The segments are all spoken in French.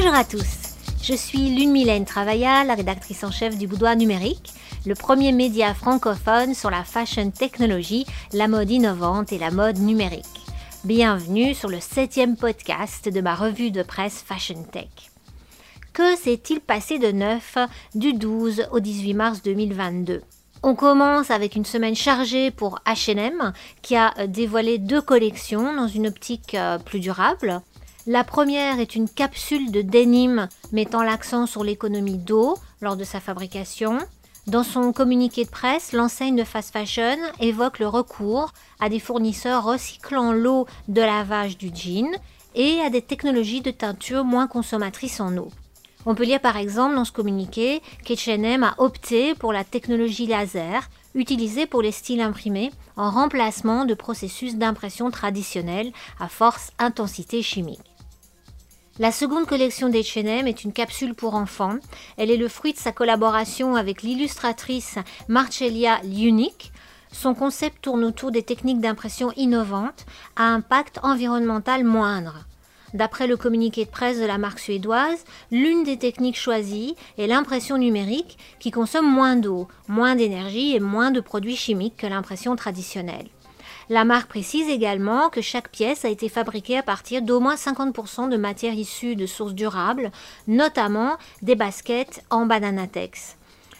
Bonjour à tous, je suis Lune Mylène Travailla, la rédactrice en chef du Boudoir Numérique, le premier média francophone sur la fashion technologie, la mode innovante et la mode numérique. Bienvenue sur le septième podcast de ma revue de presse Fashion Tech. Que s'est-il passé de neuf du 12 au 18 mars 2022 on commence avec une semaine chargée pour H&M qui a dévoilé deux collections dans une optique euh, plus durable. La première est une capsule de denim mettant l'accent sur l'économie d'eau lors de sa fabrication. Dans son communiqué de presse, l'enseigne de fast fashion évoque le recours à des fournisseurs recyclant l'eau de lavage du jean et à des technologies de teinture moins consommatrices en eau. On peut lire par exemple dans ce communiqué qu'H&M a opté pour la technologie laser utilisée pour les styles imprimés en remplacement de processus d'impression traditionnels à force intensité chimique. La seconde collection d'H&M est une capsule pour enfants. Elle est le fruit de sa collaboration avec l'illustratrice Marcellia Liunic. Son concept tourne autour des techniques d'impression innovantes à impact environnemental moindre. D'après le communiqué de presse de la marque suédoise, l'une des techniques choisies est l'impression numérique qui consomme moins d'eau, moins d'énergie et moins de produits chimiques que l'impression traditionnelle. La marque précise également que chaque pièce a été fabriquée à partir d'au moins 50% de matières issues de sources durables, notamment des baskets en bananatex.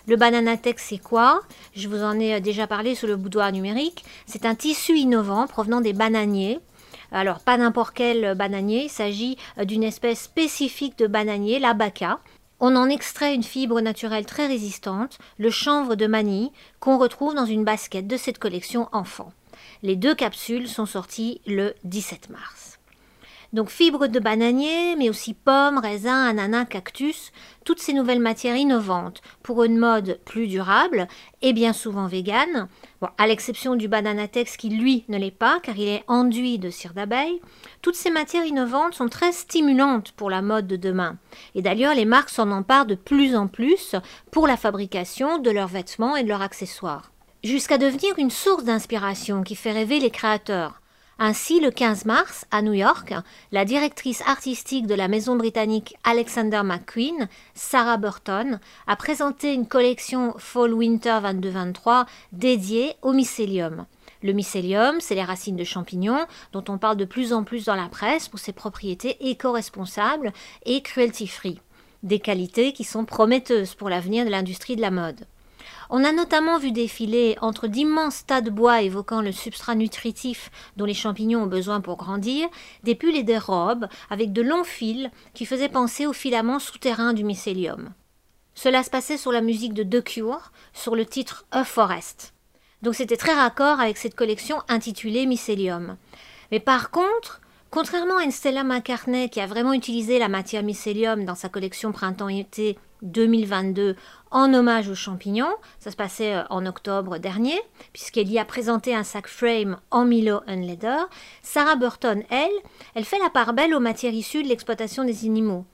Le bananatex, c'est quoi? Je vous en ai déjà parlé sur le boudoir numérique. C'est un tissu innovant provenant des bananiers alors, pas n'importe quel bananier, il s'agit euh, d'une espèce spécifique de bananier, l'abaca. On en extrait une fibre naturelle très résistante, le chanvre de manille, qu'on retrouve dans une basket de cette collection enfant. Les deux capsules sont sorties le 17 mars. Donc fibres de bananier, mais aussi pommes, raisins, ananas, cactus, toutes ces nouvelles matières innovantes pour une mode plus durable et bien souvent végane, à l'exception du bananatex qui lui ne l'est pas car il est enduit de cire d'abeille, toutes ces matières innovantes sont très stimulantes pour la mode de demain. Et d'ailleurs les marques s'en emparent de plus en plus pour la fabrication de leurs vêtements et de leurs accessoires. Jusqu'à devenir une source d'inspiration qui fait rêver les créateurs. Ainsi, le 15 mars, à New York, la directrice artistique de la maison britannique Alexander McQueen, Sarah Burton, a présenté une collection Fall-Winter 22-23 dédiée au mycélium. Le mycélium, c'est les racines de champignons dont on parle de plus en plus dans la presse pour ses propriétés éco-responsables et cruelty-free. Des qualités qui sont prometteuses pour l'avenir de l'industrie de la mode. On a notamment vu défiler entre d'immenses tas de bois évoquant le substrat nutritif dont les champignons ont besoin pour grandir, des pulls et des robes avec de longs fils qui faisaient penser aux filaments souterrains du mycélium. Cela se passait sur la musique de The Cure, sur le titre A Forest. Donc c'était très raccord avec cette collection intitulée Mycélium. Mais par contre, contrairement à une Stella McCartney qui a vraiment utilisé la matière mycélium dans sa collection printemps-été 2022 en hommage aux champignons. Ça se passait euh, en octobre dernier, puisqu'elle y a présenté un sac frame en Milo Unleather. Sarah Burton, elle, elle fait la part belle aux matières issues de l'exploitation des animaux.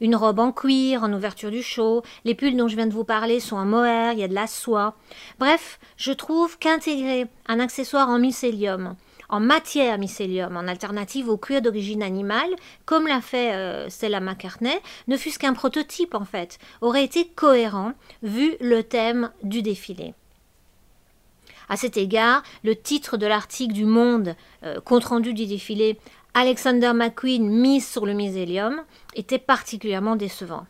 Une robe en cuir, en ouverture du chaud, les pulls dont je viens de vous parler sont en mohair, il y a de la soie. Bref, je trouve qu'intégrer un accessoire en mycélium, en matière mycélium, en alternative au cuir d'origine animale, comme l'a fait euh, Stella McCartney, ne fût-ce qu'un prototype en fait, aurait été cohérent vu le thème du défilé. À cet égard, le titre de l'article du Monde, euh, compte rendu du défilé, Alexander McQueen mise sur le mycélium, était particulièrement décevant.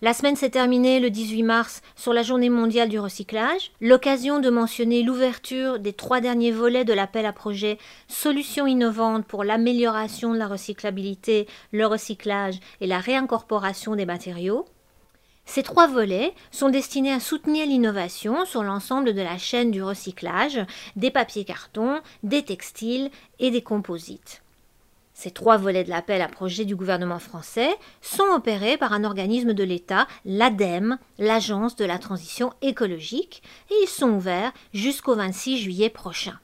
La semaine s'est terminée le 18 mars sur la journée mondiale du recyclage, l'occasion de mentionner l'ouverture des trois derniers volets de l'appel à projet Solutions innovantes pour l'amélioration de la recyclabilité, le recyclage et la réincorporation des matériaux. Ces trois volets sont destinés à soutenir l'innovation sur l'ensemble de la chaîne du recyclage, des papiers cartons, des textiles et des composites. Ces trois volets de l'appel à projet du gouvernement français sont opérés par un organisme de l'État, l'ADEME, l'Agence de la transition écologique, et ils sont ouverts jusqu'au 26 juillet prochain.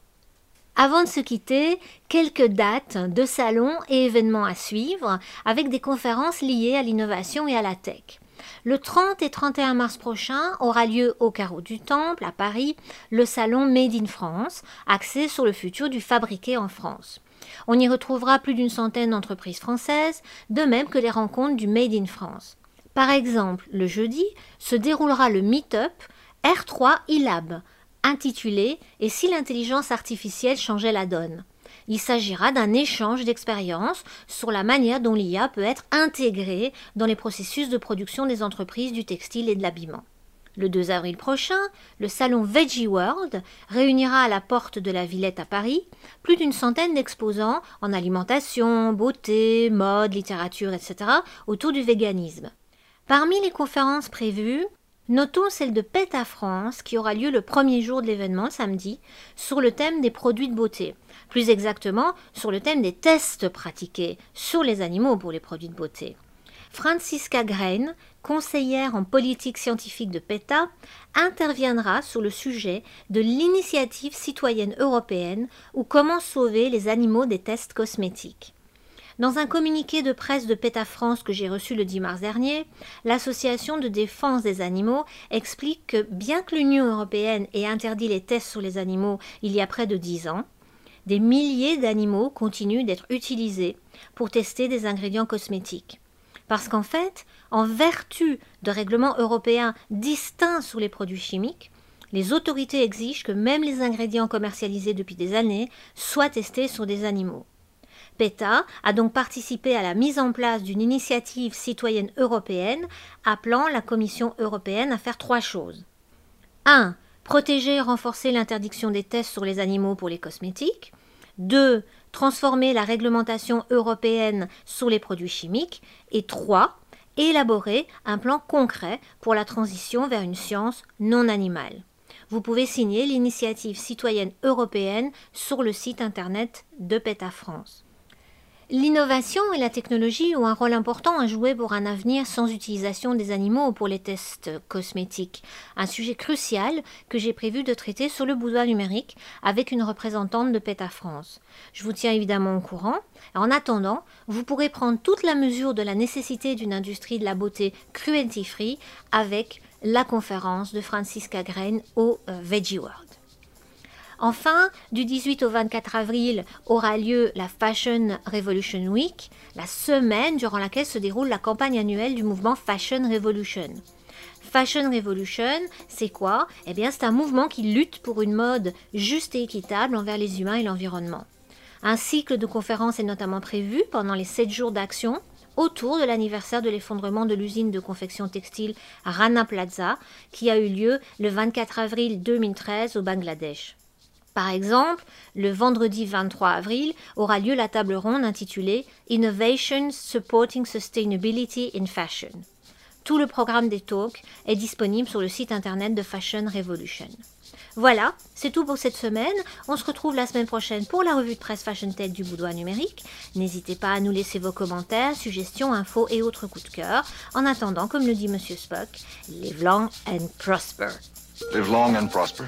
Avant de se quitter, quelques dates de salons et événements à suivre avec des conférences liées à l'innovation et à la tech. Le 30 et 31 mars prochain aura lieu au Carreau du Temple, à Paris, le salon Made in France, axé sur le futur du fabriqué en France. On y retrouvera plus d'une centaine d'entreprises françaises, de même que les rencontres du Made in France. Par exemple, le jeudi se déroulera le Meetup R3 eLab, intitulé Et si l'intelligence artificielle changeait la donne? Il s'agira d'un échange d'expériences sur la manière dont l'IA peut être intégrée dans les processus de production des entreprises du textile et de l'habillement. Le 2 avril prochain, le salon Veggie World réunira à la porte de la Villette à Paris plus d'une centaine d'exposants en alimentation, beauté, mode, littérature, etc. autour du véganisme. Parmi les conférences prévues, notons celle de PETA France qui aura lieu le premier jour de l'événement, samedi, sur le thème des produits de beauté plus exactement sur le thème des tests pratiqués sur les animaux pour les produits de beauté. Francisca Grain, conseillère en politique scientifique de PETA, interviendra sur le sujet de l'initiative citoyenne européenne ou comment sauver les animaux des tests cosmétiques. Dans un communiqué de presse de PETA France que j'ai reçu le 10 mars dernier, l'Association de défense des animaux explique que bien que l'Union européenne ait interdit les tests sur les animaux il y a près de dix ans, des milliers d'animaux continuent d'être utilisés pour tester des ingrédients cosmétiques. Parce qu'en fait, en vertu de règlements européens distincts sur les produits chimiques, les autorités exigent que même les ingrédients commercialisés depuis des années soient testés sur des animaux. PETA a donc participé à la mise en place d'une initiative citoyenne européenne appelant la Commission européenne à faire trois choses. 1 protéger et renforcer l'interdiction des tests sur les animaux pour les cosmétiques. 2. Transformer la réglementation européenne sur les produits chimiques. Et 3. Élaborer un plan concret pour la transition vers une science non animale. Vous pouvez signer l'initiative citoyenne européenne sur le site internet de PETA France. L'innovation et la technologie ont un rôle important à jouer pour un avenir sans utilisation des animaux pour les tests cosmétiques, un sujet crucial que j'ai prévu de traiter sur le boudoir numérique avec une représentante de PETA France. Je vous tiens évidemment au courant. En attendant, vous pourrez prendre toute la mesure de la nécessité d'une industrie de la beauté cruelty-free avec la conférence de Francisca Grain au euh, Veggie World. Enfin, du 18 au 24 avril aura lieu la Fashion Revolution Week, la semaine durant laquelle se déroule la campagne annuelle du mouvement Fashion Revolution. Fashion Revolution, c'est quoi? Eh bien, c'est un mouvement qui lutte pour une mode juste et équitable envers les humains et l'environnement. Un cycle de conférences est notamment prévu pendant les 7 jours d'action autour de l'anniversaire de l'effondrement de l'usine de confection textile Rana Plaza qui a eu lieu le 24 avril 2013 au Bangladesh. Par exemple, le vendredi 23 avril aura lieu la table ronde intitulée Innovations Supporting Sustainability in Fashion. Tout le programme des talks est disponible sur le site internet de Fashion Revolution. Voilà, c'est tout pour cette semaine. On se retrouve la semaine prochaine pour la revue de presse Fashion Tech du Boudoir numérique. N'hésitez pas à nous laisser vos commentaires, suggestions, infos et autres coups de cœur. En attendant, comme le dit Monsieur Spock, live long and prosper. Live long and prosper.